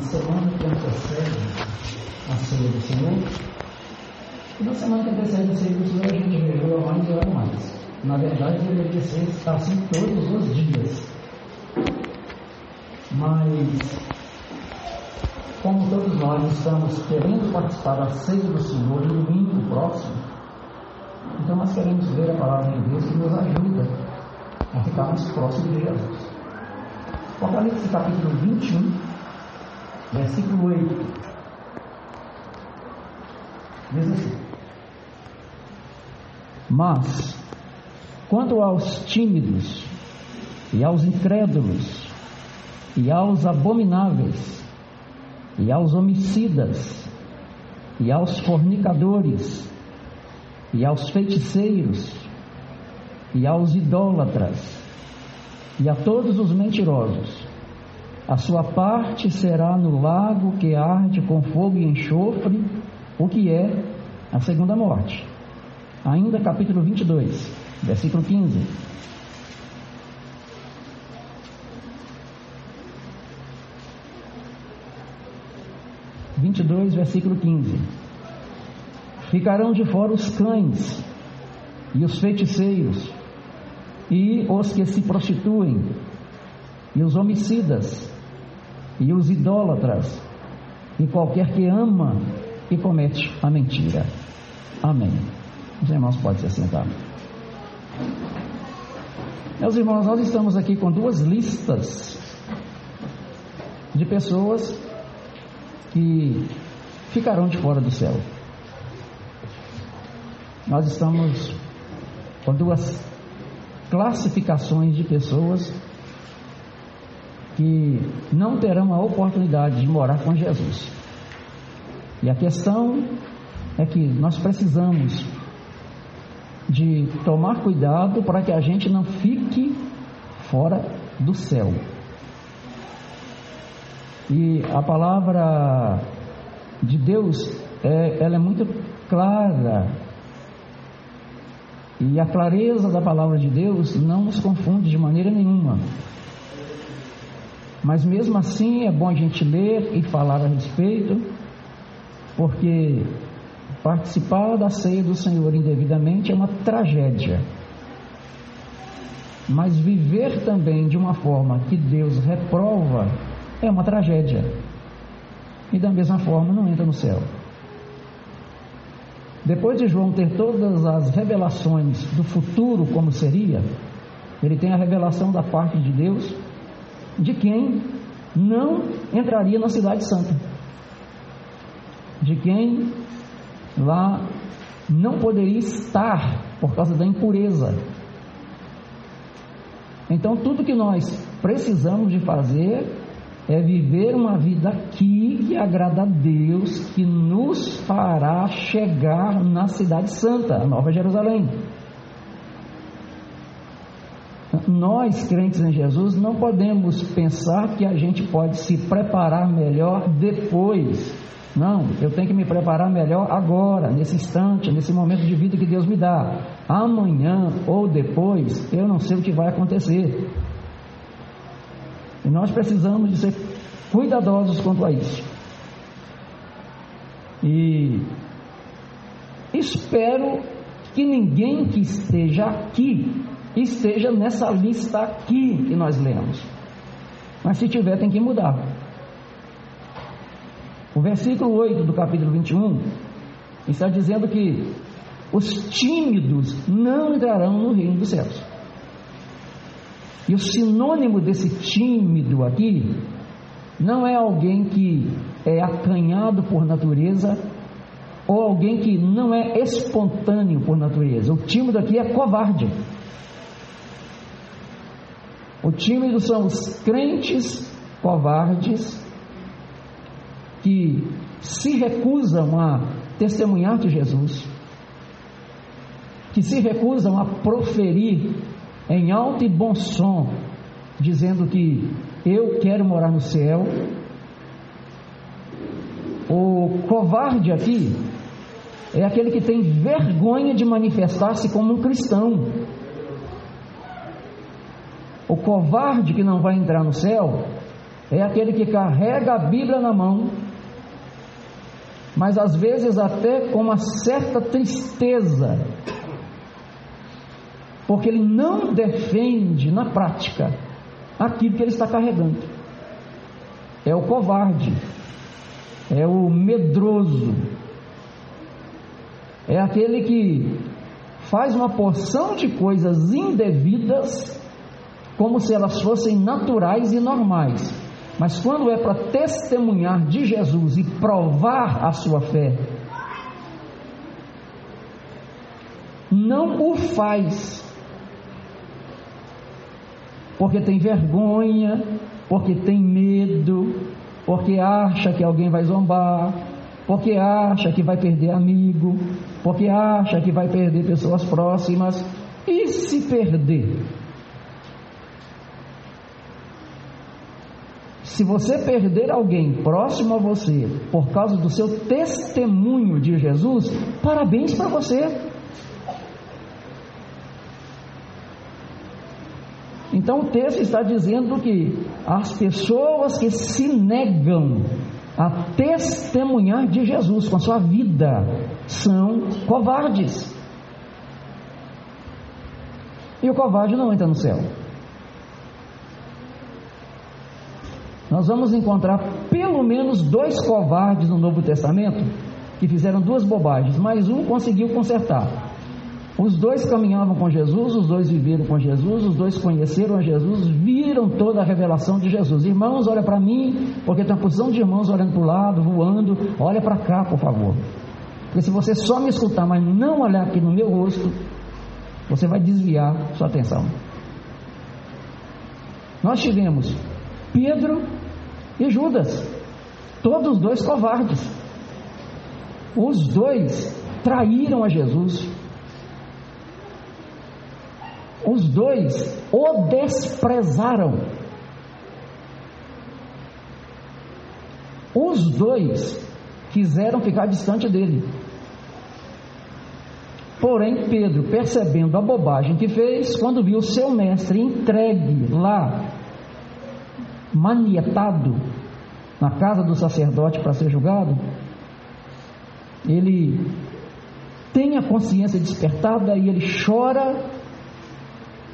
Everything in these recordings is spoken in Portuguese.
semana que antecede a ceia do Senhor. E na semana que antecede a ceia do Senhor, a gente jejua mais e ora mais. Na verdade, deveria ser assim todos os dias. Mas, como todos nós estamos querendo participar da ceia do Senhor no domingo próximo, então nós queremos ver a palavra de Deus que nos ajuda a ficarmos próximos de Jesus. Apocalipse capítulo 21, versículo 8. Diz assim: Mas, quanto aos tímidos, e aos incrédulos, e aos abomináveis, e aos homicidas, e aos fornicadores, e aos feiticeiros, e aos idólatras, e a todos os mentirosos. A sua parte será no lago que arde com fogo e enxofre, o que é a segunda morte. Ainda capítulo 22, versículo 15. Vinte versículo 15. Ficarão de fora os cães e os feiticeiros e os que se prostituem, e os homicidas, e os idólatras, e qualquer que ama e comete a mentira. Amém. Os irmãos podem se assentar. Meus irmãos, nós estamos aqui com duas listas de pessoas que ficarão de fora do céu. Nós estamos com duas classificações de pessoas que não terão a oportunidade de morar com Jesus. E a questão é que nós precisamos de tomar cuidado para que a gente não fique fora do céu. E a palavra de Deus, é, ela é muito clara e a clareza da palavra de Deus não nos confunde de maneira nenhuma. Mas mesmo assim é bom a gente ler e falar a respeito, porque participar da ceia do Senhor indevidamente é uma tragédia. Mas viver também de uma forma que Deus reprova é uma tragédia. E da mesma forma não entra no céu. Depois de João ter todas as revelações do futuro, como seria, ele tem a revelação da parte de Deus de quem não entraria na Cidade Santa, de quem lá não poderia estar por causa da impureza. Então, tudo que nós precisamos de fazer é viver uma vida aqui que agrada a Deus, que nos fará chegar na Cidade Santa, a Nova Jerusalém. Nós, crentes em Jesus, não podemos pensar que a gente pode se preparar melhor depois. Não, eu tenho que me preparar melhor agora, nesse instante, nesse momento de vida que Deus me dá. Amanhã ou depois, eu não sei o que vai acontecer. E nós precisamos de ser cuidadosos quanto a isso. E espero que ninguém que esteja aqui esteja nessa lista aqui que nós lemos. Mas se tiver, tem que mudar. O versículo 8 do capítulo 21 está dizendo que os tímidos não entrarão no reino dos céus. E o sinônimo desse tímido aqui não é alguém que é acanhado por natureza ou alguém que não é espontâneo por natureza. O tímido aqui é covarde. O tímido são os crentes covardes que se recusam a testemunhar de Jesus, que se recusam a proferir em alto e bom som, dizendo que eu quero morar no céu. O covarde aqui é aquele que tem vergonha de manifestar-se como um cristão. O covarde que não vai entrar no céu é aquele que carrega a Bíblia na mão, mas às vezes até com uma certa tristeza, porque ele não defende na prática aquilo que ele está carregando. É o covarde, é o medroso, é aquele que faz uma porção de coisas indevidas como se elas fossem naturais e normais. Mas quando é para testemunhar de Jesus e provar a sua fé, não o faz porque tem vergonha, porque tem medo, porque acha que alguém vai zombar, porque acha que vai perder amigo, porque acha que vai perder pessoas próximas. E se perder? Se você perder alguém próximo a você por causa do seu testemunho de Jesus, parabéns para você. Então o texto está dizendo que as pessoas que se negam a testemunhar de Jesus com a sua vida são covardes. E o covarde não entra no céu. Nós vamos encontrar pelo menos dois covardes no Novo Testamento que fizeram duas bobagens, mas um conseguiu consertar. Os dois caminhavam com Jesus, os dois viveram com Jesus, os dois conheceram a Jesus, viram toda a revelação de Jesus. Irmãos, olha para mim, porque tem uma posição de irmãos olhando para o lado, voando. Olha para cá, por favor. Porque se você só me escutar, mas não olhar aqui no meu rosto, você vai desviar sua atenção. Nós tivemos Pedro e Judas, todos dois covardes. Os dois traíram a Jesus. Os dois o desprezaram. Os dois quiseram ficar distante dele. Porém, Pedro, percebendo a bobagem que fez, quando viu seu mestre entregue lá manietado na casa do sacerdote para ser julgado, ele tem a consciência despertada e ele chora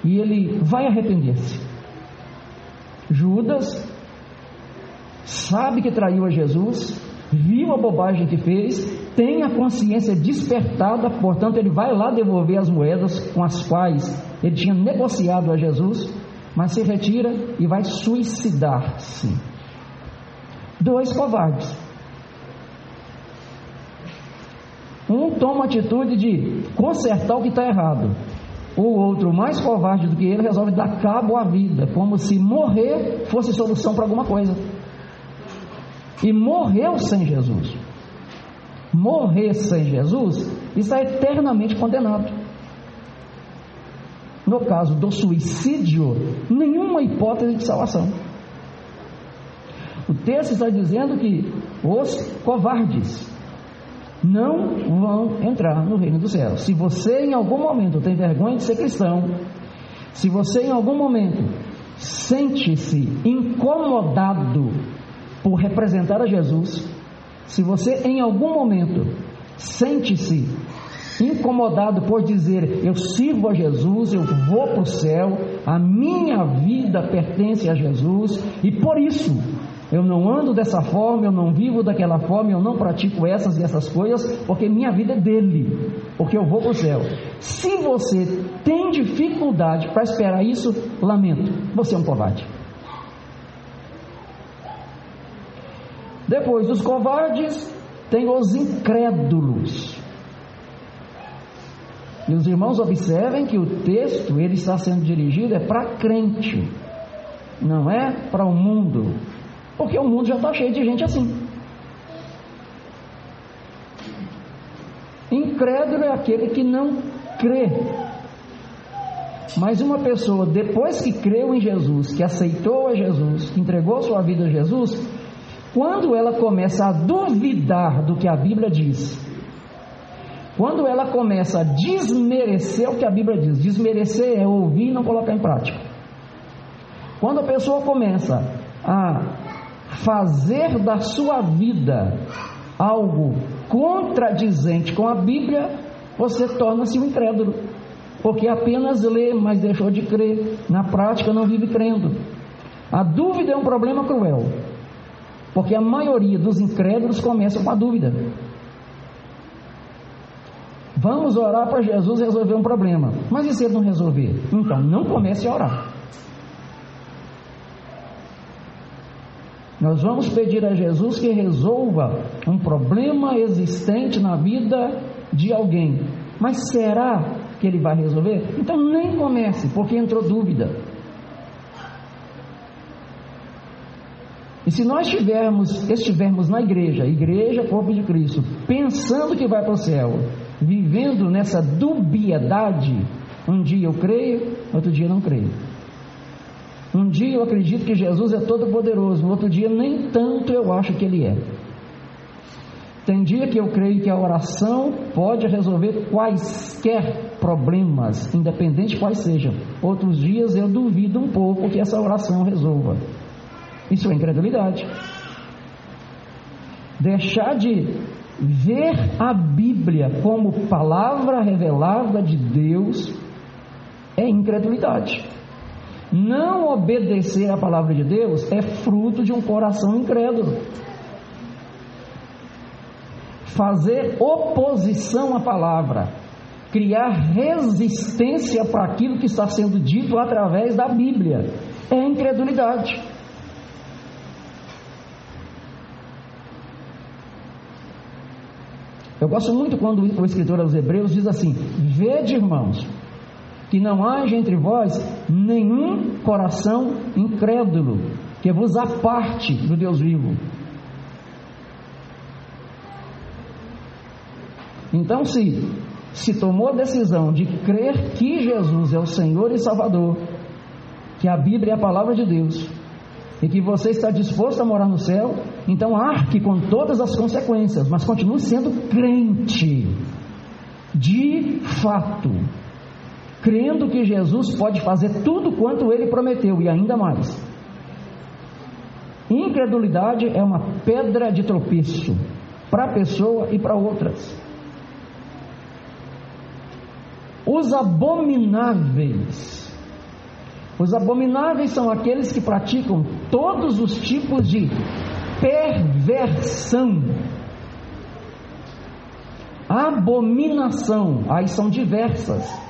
e ele vai arrepender-se. Judas sabe que traiu a Jesus, viu a bobagem que fez, tem a consciência despertada, portanto, ele vai lá devolver as moedas com as quais ele tinha negociado a Jesus mas se retira e vai suicidar-se. Dois covardes. Um toma a atitude de consertar o que está errado. O outro, mais covarde do que ele, resolve dar cabo à vida, como se morrer fosse solução para alguma coisa. E morreu sem Jesus. Morrer sem Jesus está eternamente condenado. No caso do suicídio, nenhuma hipótese de salvação. O texto está dizendo que os covardes não vão entrar no reino do céu. Se você em algum momento tem vergonha de ser cristão, se você em algum momento sente-se incomodado por representar a Jesus, se você em algum momento sente-se incomodado por dizer: Eu sirvo a Jesus, eu vou para o céu, a minha vida pertence a Jesus e por isso eu não ando dessa forma, eu não vivo daquela forma, eu não pratico essas e essas coisas, porque minha vida é dele, porque eu vou para o céu. Se você tem dificuldade para esperar isso, lamento, você é um covarde. Depois dos covardes, tem os incrédulos. E os irmãos observem que o texto ele está sendo dirigido é para crente, não é para o mundo, porque o mundo já está cheio de gente assim. Incrédulo é aquele que não crê. Mas uma pessoa, depois que creu em Jesus, que aceitou a Jesus, que entregou sua vida a Jesus, quando ela começa a duvidar do que a Bíblia diz, quando ela começa a desmerecer o que a Bíblia diz, desmerecer é ouvir e não colocar em prática. Quando a pessoa começa a fazer da sua vida algo contradizente com a Bíblia, você torna-se um incrédulo. Porque apenas lê, mas deixou de crer. Na prática, não vive crendo. A dúvida é um problema cruel. Porque a maioria dos incrédulos começa com a dúvida. Vamos orar para Jesus resolver um problema. Mas e se ele não resolver? Então, não comece a orar. Nós vamos pedir a Jesus que resolva um problema existente na vida de alguém. Mas será que ele vai resolver? Então nem comece, porque entrou dúvida. E se nós estivermos, estivermos na igreja, igreja, corpo de Cristo, pensando que vai para o céu, vivendo nessa dubiedade, um dia eu creio, outro dia não creio. Um dia eu acredito que Jesus é todo poderoso, outro dia nem tanto eu acho que ele é. Tem dia que eu creio que a oração pode resolver quaisquer problemas, independente quais sejam. Outros dias eu duvido um pouco que essa oração resolva. Isso é incredulidade. Deixar de ver a Bíblia como palavra revelada de Deus é incredulidade. Não obedecer à palavra de Deus é fruto de um coração incrédulo. Fazer oposição à palavra, criar resistência para aquilo que está sendo dito através da Bíblia, é incredulidade. Eu gosto muito quando o escritor aos Hebreus diz assim: Vede, irmãos, que não haja entre vós nenhum coração incrédulo, que vos aparte do Deus vivo. Então, se se tomou a decisão de crer que Jesus é o Senhor e Salvador, que a Bíblia é a palavra de Deus, e que você está disposto a morar no céu, então arque com todas as consequências, mas continue sendo crente, de fato, crendo que Jesus pode fazer tudo quanto ele prometeu e ainda mais. Incredulidade é uma pedra de tropeço para a pessoa e para outras. Os abomináveis os abomináveis são aqueles que praticam todos os tipos de perversão. Abominação, aí são diversas.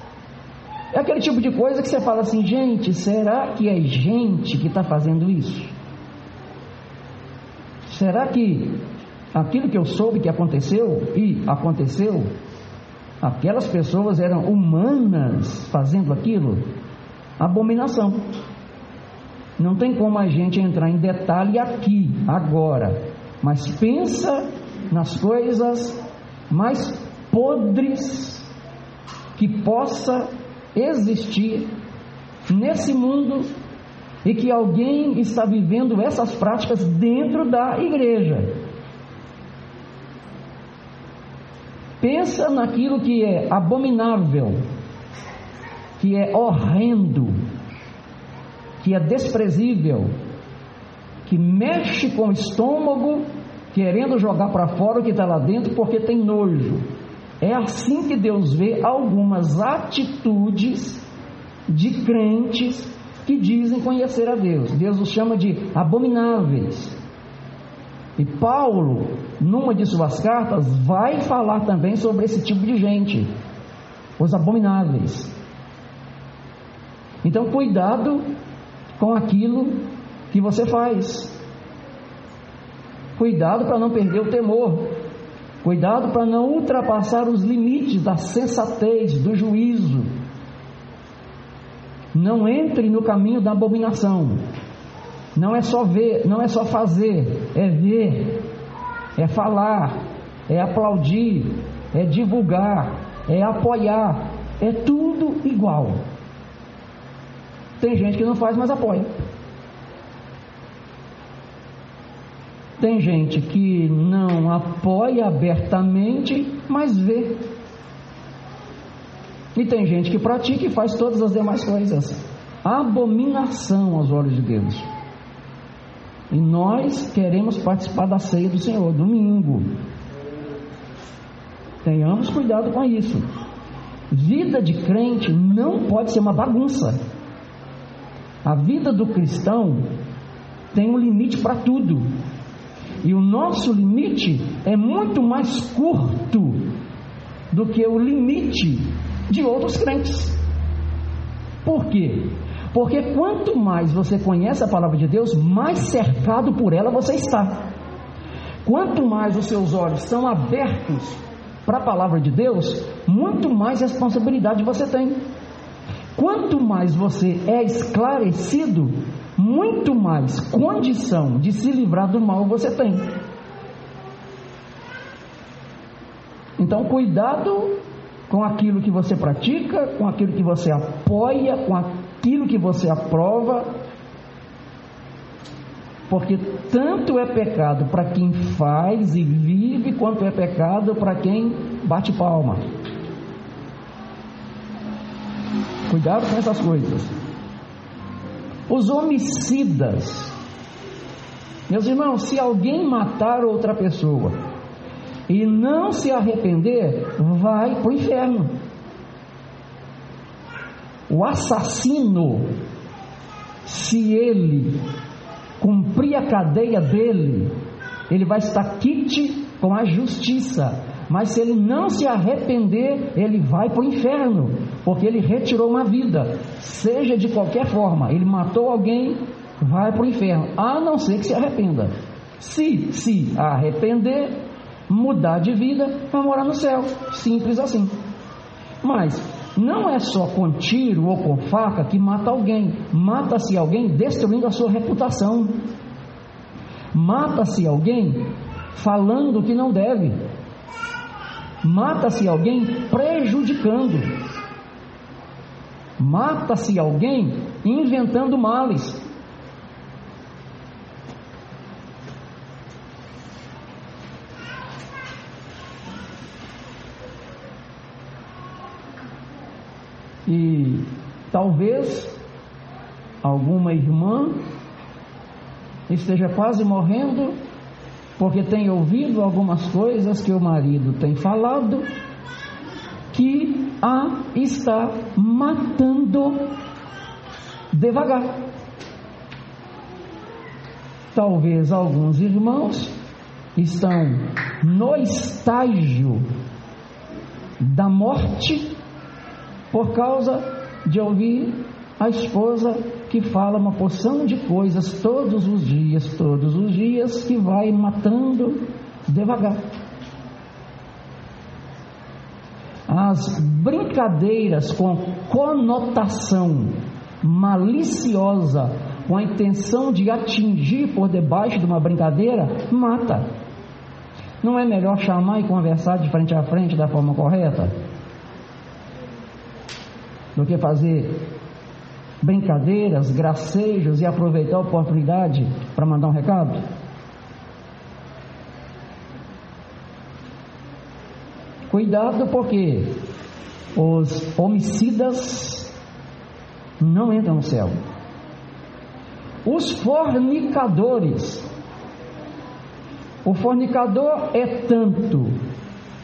É aquele tipo de coisa que você fala assim, gente, será que é gente que está fazendo isso? Será que aquilo que eu soube que aconteceu e aconteceu, aquelas pessoas eram humanas fazendo aquilo? Abominação. Não tem como a gente entrar em detalhe aqui, agora, mas pensa nas coisas mais podres que possa existir nesse mundo e que alguém está vivendo essas práticas dentro da igreja. Pensa naquilo que é abominável, que é horrendo, que é desprezível, que mexe com o estômago, querendo jogar para fora o que está lá dentro porque tem nojo. É assim que Deus vê algumas atitudes de crentes que dizem conhecer a Deus. Deus os chama de abomináveis. E Paulo, numa de suas cartas, vai falar também sobre esse tipo de gente, os abomináveis. Então, cuidado com aquilo que você faz. Cuidado para não perder o temor. Cuidado para não ultrapassar os limites da sensatez, do juízo. Não entre no caminho da abominação. Não é só ver, não é só fazer, é ver, é falar, é aplaudir, é divulgar, é apoiar, é tudo igual. Tem gente que não faz, mas apoia. Tem gente que não apoia abertamente, mas vê. E tem gente que pratica e faz todas as demais coisas. Abominação aos olhos de Deus. E nós queremos participar da ceia do Senhor, domingo. Tenhamos cuidado com isso. Vida de crente não pode ser uma bagunça. A vida do cristão tem um limite para tudo. E o nosso limite é muito mais curto do que o limite de outros crentes. Por quê? Porque quanto mais você conhece a palavra de Deus, mais cercado por ela você está. Quanto mais os seus olhos são abertos para a palavra de Deus, muito mais responsabilidade você tem. Quanto mais você é esclarecido, muito mais condição de se livrar do mal você tem. Então, cuidado com aquilo que você pratica, com aquilo que você apoia, com aquilo que você aprova, porque tanto é pecado para quem faz e vive, quanto é pecado para quem bate palma. Cuidado com essas coisas. Os homicidas. Meus irmãos, se alguém matar outra pessoa e não se arrepender, vai para o inferno. O assassino, se ele cumprir a cadeia dele, ele vai estar quite com a justiça. Mas se ele não se arrepender, ele vai para o inferno, porque ele retirou uma vida, seja de qualquer forma, ele matou alguém, vai para o inferno, a não ser que se arrependa. Se se arrepender, mudar de vida, vai morar no céu, simples assim. Mas não é só com tiro ou com faca que mata alguém, mata-se alguém destruindo a sua reputação, mata-se alguém falando que não deve, Mata-se alguém prejudicando. Mata-se alguém inventando males. E talvez alguma irmã esteja quase morrendo porque tem ouvido algumas coisas que o marido tem falado que a está matando devagar. Talvez alguns irmãos estão no estágio da morte por causa de ouvir a esposa que fala uma porção de coisas todos os dias, todos os dias, que vai matando devagar. As brincadeiras com conotação maliciosa, com a intenção de atingir por debaixo de uma brincadeira, mata. Não é melhor chamar e conversar de frente a frente da forma correta? Do que fazer brincadeiras, gracejos e aproveitar a oportunidade para mandar um recado? Cuidado porque os homicidas não entram no céu. Os fornicadores. O fornicador é tanto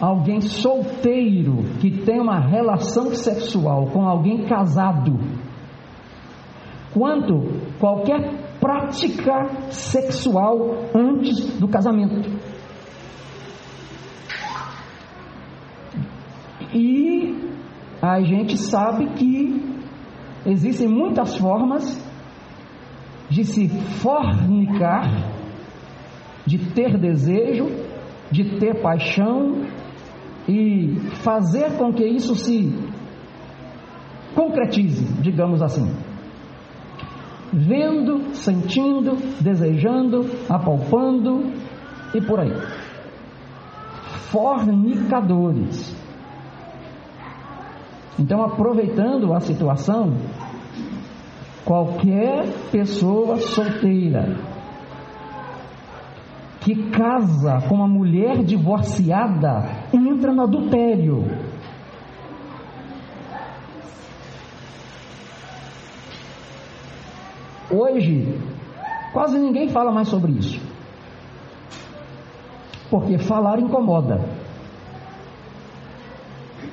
alguém solteiro que tem uma relação sexual com alguém casado quanto qualquer prática sexual antes do casamento. E a gente sabe que existem muitas formas de se fornicar, de ter desejo, de ter paixão e fazer com que isso se concretize, digamos assim vendo, sentindo, desejando, apalpando e por aí. Fornicadores. Então, aproveitando a situação, qualquer pessoa solteira que casa com uma mulher divorciada entra no adultério. Hoje, Quase ninguém fala mais sobre isso. Porque falar incomoda.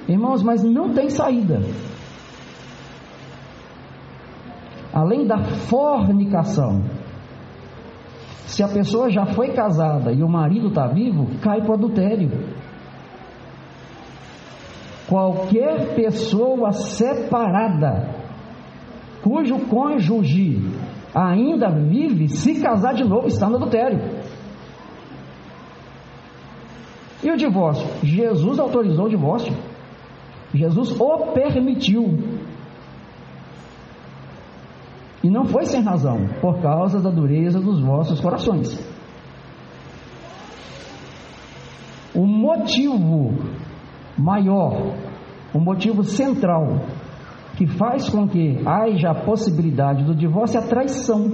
Irmãos, mas não tem saída. Além da fornicação, se a pessoa já foi casada e o marido está vivo, cai para o adultério. Qualquer pessoa separada, cujo cônjuge ainda vive, se casar de novo, está no adultério. E o divórcio? Jesus autorizou o divórcio. Jesus o permitiu. E não foi sem razão, por causa da dureza dos vossos corações. O motivo maior, o motivo central que faz com que haja a possibilidade do divórcio é a traição.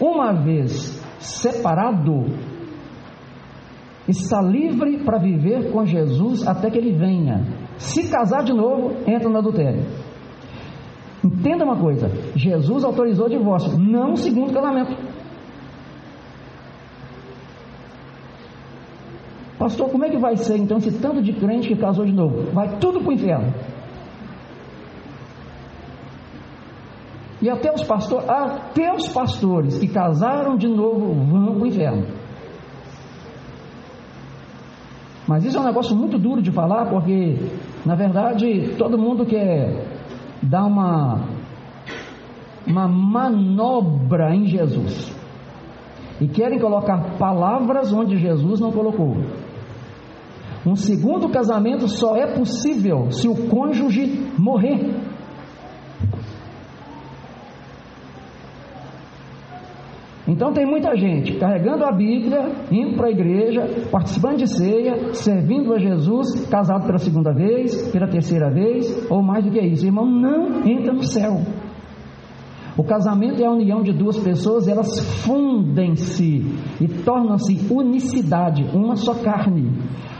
Uma vez separado, está livre para viver com Jesus até que ele venha. Se casar de novo, entra no adultério. Entenda uma coisa: Jesus autorizou o divórcio, não o segundo casamento. Pastor, como é que vai ser então esse tanto de crente que casou de novo? Vai tudo para o inferno. E até os pastores, até os pastores que casaram de novo vão para o inferno. Mas isso é um negócio muito duro de falar, porque na verdade todo mundo quer dar uma, uma manobra em Jesus. E querem colocar palavras onde Jesus não colocou. Um segundo casamento só é possível se o cônjuge morrer. Então tem muita gente carregando a Bíblia, indo para a igreja, participando de ceia, servindo a Jesus, casado pela segunda vez, pela terceira vez, ou mais do que isso. Irmão, não entra no céu. O casamento é a união de duas pessoas, elas fundem-se e tornam-se unicidade, uma só carne.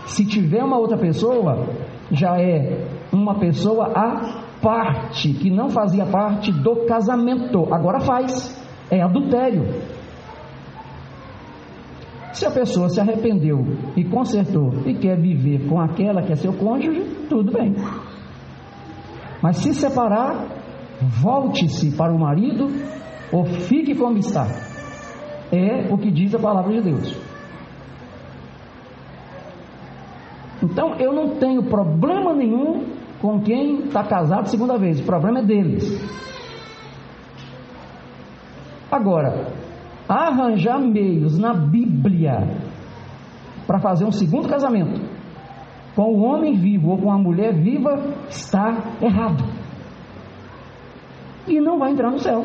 Se tiver uma outra pessoa, já é uma pessoa à parte, que não fazia parte do casamento, agora faz. É adultério. Se a pessoa se arrependeu e consertou e quer viver com aquela que é seu cônjuge, tudo bem. Mas se separar, volte-se para o marido ou fique como está. É o que diz a palavra de Deus. Então eu não tenho problema nenhum com quem está casado segunda vez, o problema é deles. Agora, arranjar meios na Bíblia para fazer um segundo casamento com o homem vivo ou com a mulher viva está errado. E não vai entrar no céu.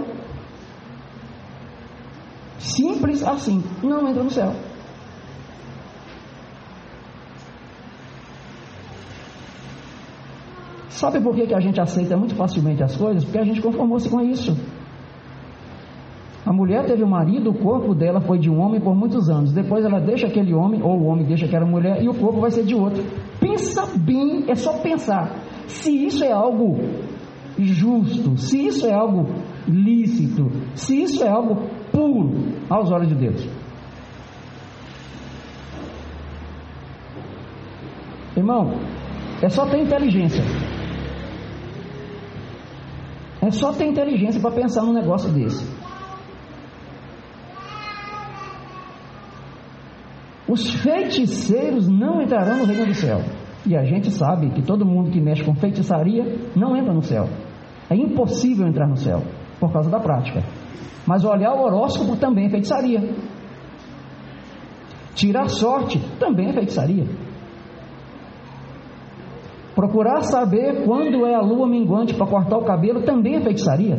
Simples assim, não entra no céu. Sabe por que, que a gente aceita muito facilmente as coisas? Porque a gente conformou-se com isso. A mulher teve um marido, o corpo dela foi de um homem por muitos anos. Depois ela deixa aquele homem, ou o homem deixa aquela mulher, e o corpo vai ser de outro. Pensa bem, é só pensar. Se isso é algo justo, se isso é algo lícito, se isso é algo puro aos olhos de Deus. Irmão, é só ter inteligência. É só ter inteligência para pensar num negócio desse. Os feiticeiros não entrarão no reino do céu. E a gente sabe que todo mundo que mexe com feitiçaria não entra no céu. É impossível entrar no céu por causa da prática. Mas olhar o horóscopo também é feitiçaria. Tirar sorte também é feitiçaria. Procurar saber quando é a lua minguante para cortar o cabelo também é feitiçaria.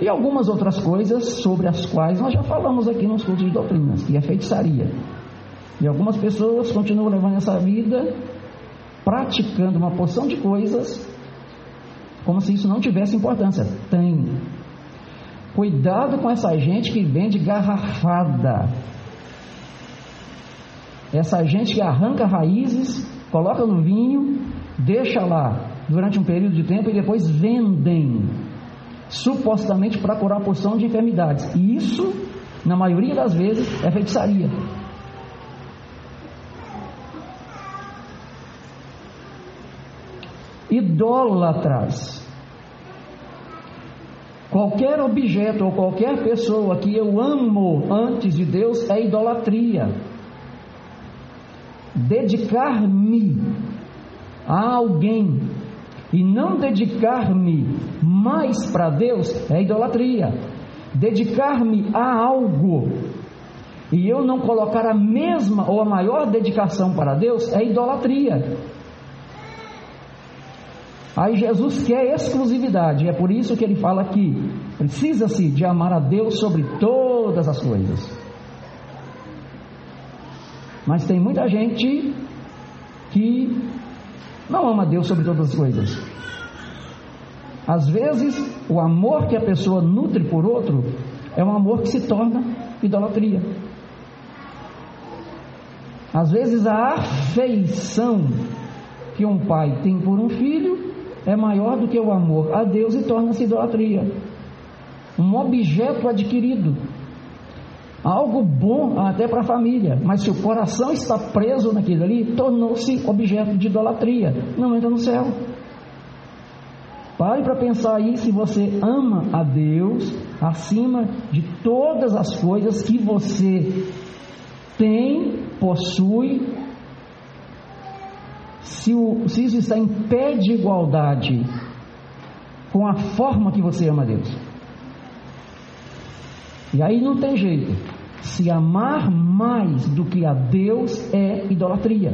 E algumas outras coisas sobre as quais nós já falamos aqui nos cultos de doutrinas, que é feitiçaria. E algumas pessoas continuam levando essa vida praticando uma porção de coisas como se isso não tivesse importância. Tem. Cuidado com essa gente que vende garrafada. Essa gente que arranca raízes, coloca no vinho deixa lá durante um período de tempo e depois vendem, supostamente para curar a porção de enfermidades. E isso, na maioria das vezes, é feitiçaria. Idólatras. Qualquer objeto ou qualquer pessoa que eu amo antes de Deus é idolatria. Dedicar-me a alguém e não dedicar-me mais para Deus é idolatria. Dedicar-me a algo e eu não colocar a mesma ou a maior dedicação para Deus é idolatria. Aí Jesus quer exclusividade, é por isso que ele fala aqui: precisa-se de amar a Deus sobre todas as coisas. Mas tem muita gente que não ama Deus sobre todas as coisas. Às vezes, o amor que a pessoa nutre por outro é um amor que se torna idolatria. Às vezes, a afeição que um pai tem por um filho é maior do que o amor a Deus e torna-se idolatria. Um objeto adquirido algo bom até para a família, mas se o coração está preso naquilo ali, tornou-se objeto de idolatria, não entra no céu. Pare para pensar aí se você ama a Deus acima de todas as coisas que você tem, possui, se, o, se isso está em pé de igualdade com a forma que você ama a Deus. E aí não tem jeito. Se amar mais do que a Deus é idolatria.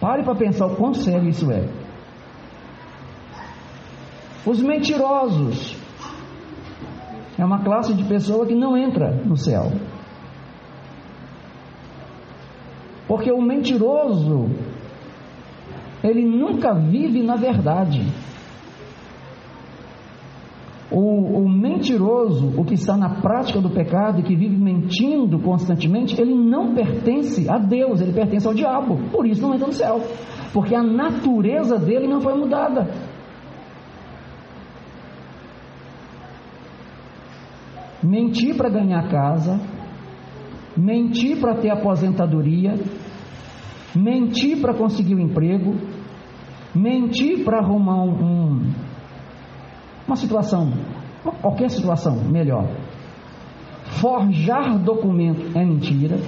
Pare para pensar o quão sério isso é. Os mentirosos é uma classe de pessoa que não entra no céu. Porque o mentiroso, ele nunca vive na verdade. O, o, mentiroso, o que está na prática do pecado e que vive mentindo constantemente, ele não pertence a Deus, ele pertence ao diabo. Por isso não entra no céu. Porque a natureza dele não foi mudada. Mentir para ganhar casa, mentir para ter aposentadoria, mentir para conseguir um emprego, mentir para arrumar um, um uma situação, qualquer situação, melhor. Forjar documento é mentira.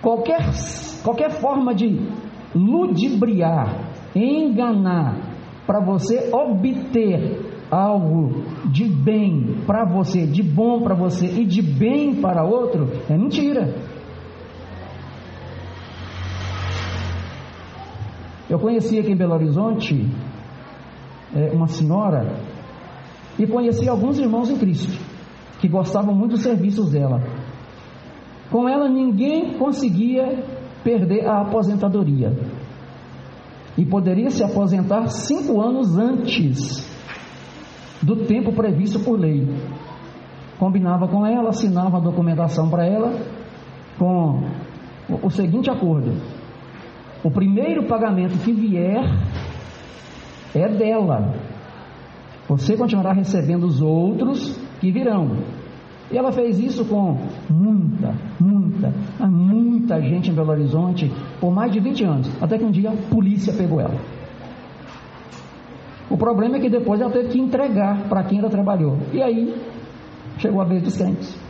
Qualquer, qualquer forma de ludibriar, enganar, para você obter algo de bem para você, de bom para você e de bem para outro, é mentira. Eu conheci aqui em Belo Horizonte é, uma senhora e conheci alguns irmãos em Cristo que gostavam muito dos serviços dela. Com ela ninguém conseguia perder a aposentadoria e poderia se aposentar cinco anos antes do tempo previsto por lei. Combinava com ela, assinava a documentação para ela com o seguinte acordo: o primeiro pagamento que vier é dela. Você continuará recebendo os outros que virão. E ela fez isso com muita, muita, muita gente em Belo Horizonte por mais de 20 anos, até que um dia a polícia pegou ela. O problema é que depois ela teve que entregar para quem ela trabalhou. E aí chegou a vez dos crentes.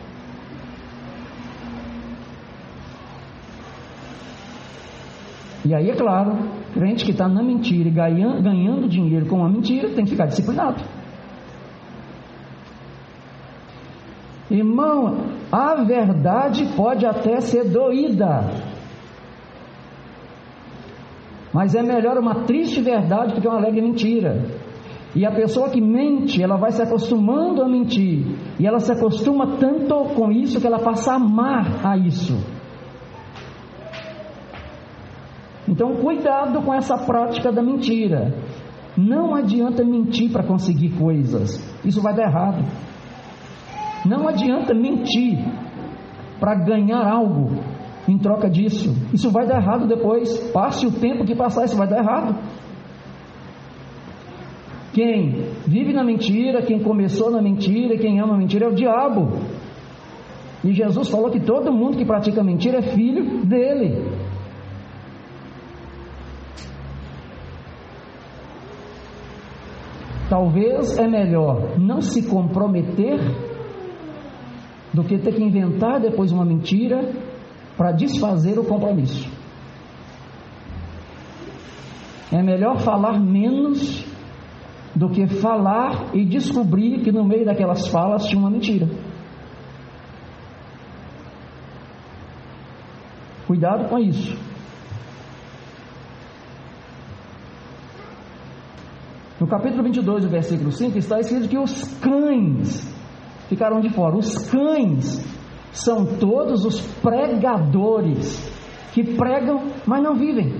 E aí, é claro, crente que está na mentira e ganhando dinheiro com a mentira tem que ficar disciplinado. Irmão, a verdade pode até ser doída, mas é melhor uma triste verdade do que uma alegre mentira. E a pessoa que mente, ela vai se acostumando a mentir, e ela se acostuma tanto com isso que ela passa a amar a isso. Então, cuidado com essa prática da mentira. Não adianta mentir para conseguir coisas, isso vai dar errado. Não adianta mentir para ganhar algo, em troca disso. Isso vai dar errado depois. Passe o tempo que passar, isso vai dar errado. Quem vive na mentira, quem começou na mentira, quem ama a mentira é o diabo. E Jesus falou que todo mundo que pratica mentira é filho dele. Talvez é melhor não se comprometer do que ter que inventar depois uma mentira para desfazer o compromisso. É melhor falar menos do que falar e descobrir que no meio daquelas falas tinha uma mentira. Cuidado com isso. No capítulo 22, versículo 5, está escrito que os cães ficaram de fora. Os cães são todos os pregadores que pregam, mas não vivem.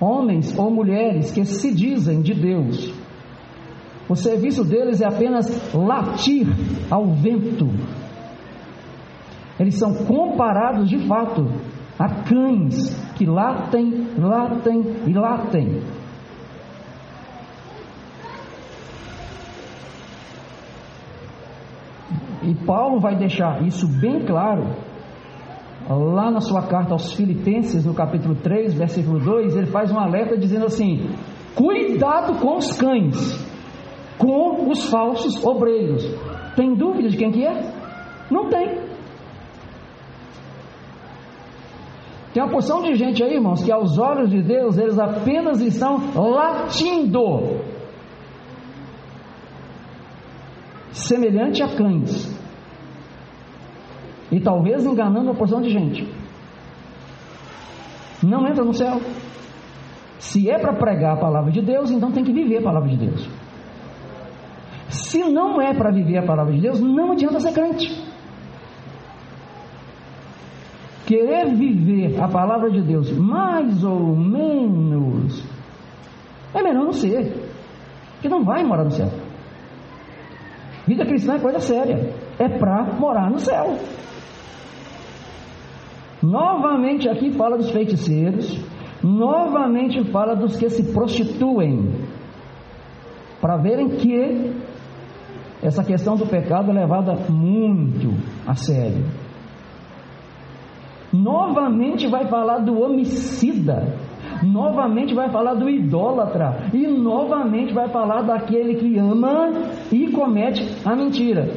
Homens ou mulheres que se dizem de Deus. O serviço deles é apenas latir ao vento. Eles são comparados de fato a cães que latem, latem e latem. E Paulo vai deixar isso bem claro lá na sua carta aos Filipenses, no capítulo 3, versículo 2, ele faz um alerta dizendo assim: Cuidado com os cães, com os falsos obreiros. Tem dúvida de quem que é? Não tem. Tem uma porção de gente aí, irmãos, que aos olhos de Deus eles apenas estão latindo, semelhante a cães, e talvez enganando uma porção de gente. Não entra no céu. Se é para pregar a palavra de Deus, então tem que viver a palavra de Deus. Se não é para viver a palavra de Deus, não adianta ser crente querer viver a palavra de Deus mais ou menos, é melhor não ser, porque não vai morar no céu. Vida cristã é coisa séria, é para morar no céu. Novamente aqui fala dos feiticeiros, novamente fala dos que se prostituem, para verem que essa questão do pecado é levada muito a sério novamente vai falar do homicida, novamente vai falar do idólatra e novamente vai falar daquele que ama e comete a mentira.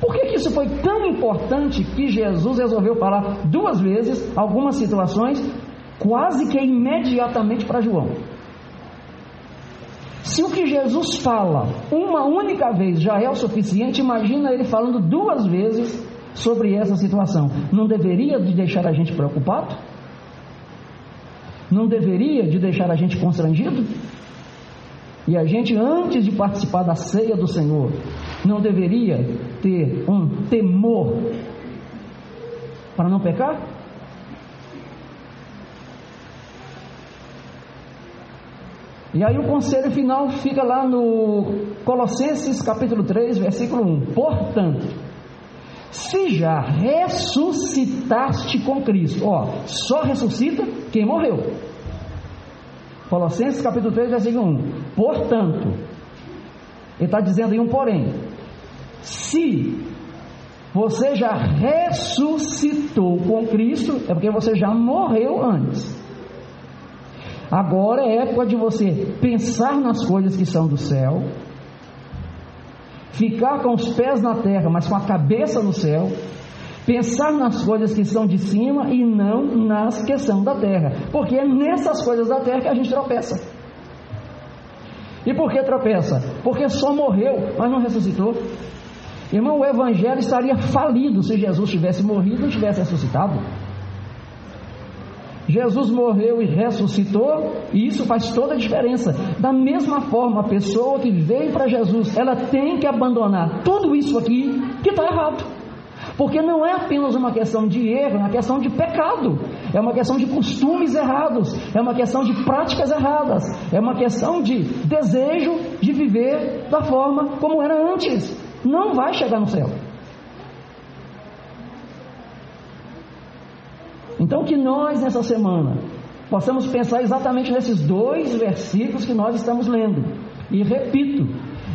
Por que, que isso foi tão importante que Jesus resolveu falar duas vezes, algumas situações, quase que imediatamente para João? Se o que Jesus fala uma única vez já é o suficiente, imagina ele falando duas vezes sobre essa situação. Não deveria de deixar a gente preocupado? Não deveria de deixar a gente constrangido? E a gente, antes de participar da ceia do Senhor, não deveria ter um temor para não pecar? E aí o conselho final fica lá no Colossenses capítulo 3, versículo 1. Portanto, se já ressuscitaste com Cristo, ó, só ressuscita quem morreu. Colossenses capítulo 3, versículo 1. Portanto, ele está dizendo aí um porém. Se você já ressuscitou com Cristo, é porque você já morreu antes. Agora é época de você pensar nas coisas que são do céu ficar com os pés na terra, mas com a cabeça no céu, pensar nas coisas que são de cima e não nas que são da terra, porque é nessas coisas da terra que a gente tropeça. E por que tropeça? Porque só morreu, mas não ressuscitou. Irmão, o evangelho estaria falido se Jesus tivesse morrido e tivesse ressuscitado. Jesus morreu e ressuscitou, e isso faz toda a diferença. Da mesma forma, a pessoa que veio para Jesus, ela tem que abandonar tudo isso aqui que está errado. Porque não é apenas uma questão de erro, é uma questão de pecado, é uma questão de costumes errados, é uma questão de práticas erradas, é uma questão de desejo de viver da forma como era antes. Não vai chegar no céu. Então, que nós, nessa semana, possamos pensar exatamente nesses dois versículos que nós estamos lendo. E repito,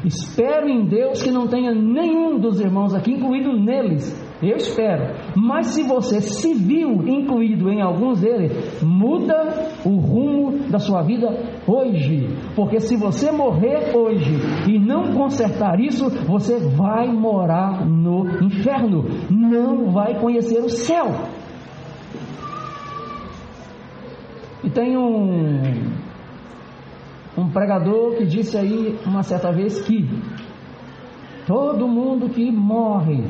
espero em Deus que não tenha nenhum dos irmãos aqui incluído neles. Eu espero. Mas se você se viu incluído em alguns deles, muda o rumo da sua vida hoje. Porque se você morrer hoje e não consertar isso, você vai morar no inferno. Não vai conhecer o céu. E tem um, um pregador que disse aí uma certa vez que todo mundo que morre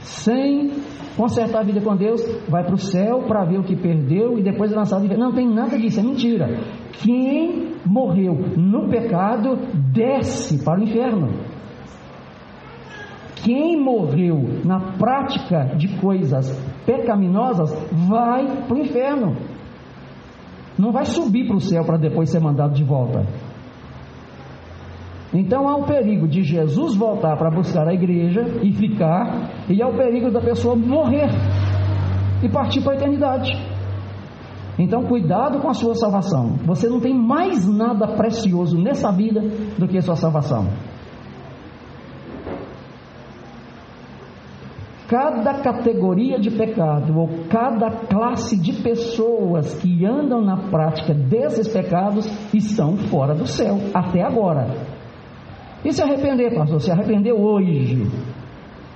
sem consertar a vida com Deus vai para o céu para ver o que perdeu e depois é lançado. Não tem nada disso, é mentira. Quem morreu no pecado desce para o inferno. Quem morreu na prática de coisas pecaminosas vai para o inferno. Não vai subir para o céu para depois ser mandado de volta. Então há o perigo de Jesus voltar para buscar a igreja e ficar, e há o perigo da pessoa morrer e partir para a eternidade. Então, cuidado com a sua salvação. Você não tem mais nada precioso nessa vida do que a sua salvação. Cada categoria de pecado ou cada classe de pessoas que andam na prática desses pecados estão fora do céu, até agora. E se arrepender, pastor? Se arrepender hoje,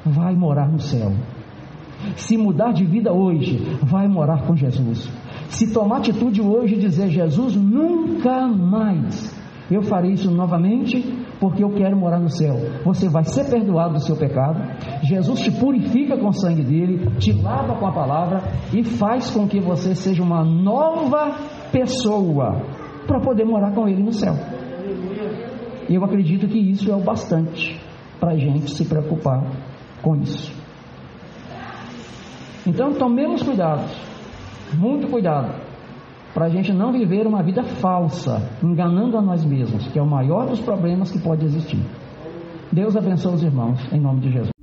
vai morar no céu. Se mudar de vida hoje, vai morar com Jesus. Se tomar atitude hoje e dizer, Jesus, nunca mais eu farei isso novamente porque eu quero morar no céu. Você vai ser perdoado do seu pecado. Jesus te purifica com o sangue dele, te lava com a palavra e faz com que você seja uma nova pessoa para poder morar com ele no céu. E eu acredito que isso é o bastante para a gente se preocupar com isso. Então tomemos cuidado, muito cuidado para a gente não viver uma vida falsa, enganando a nós mesmos, que é o maior dos problemas que pode existir. Deus abençoe os irmãos, em nome de Jesus.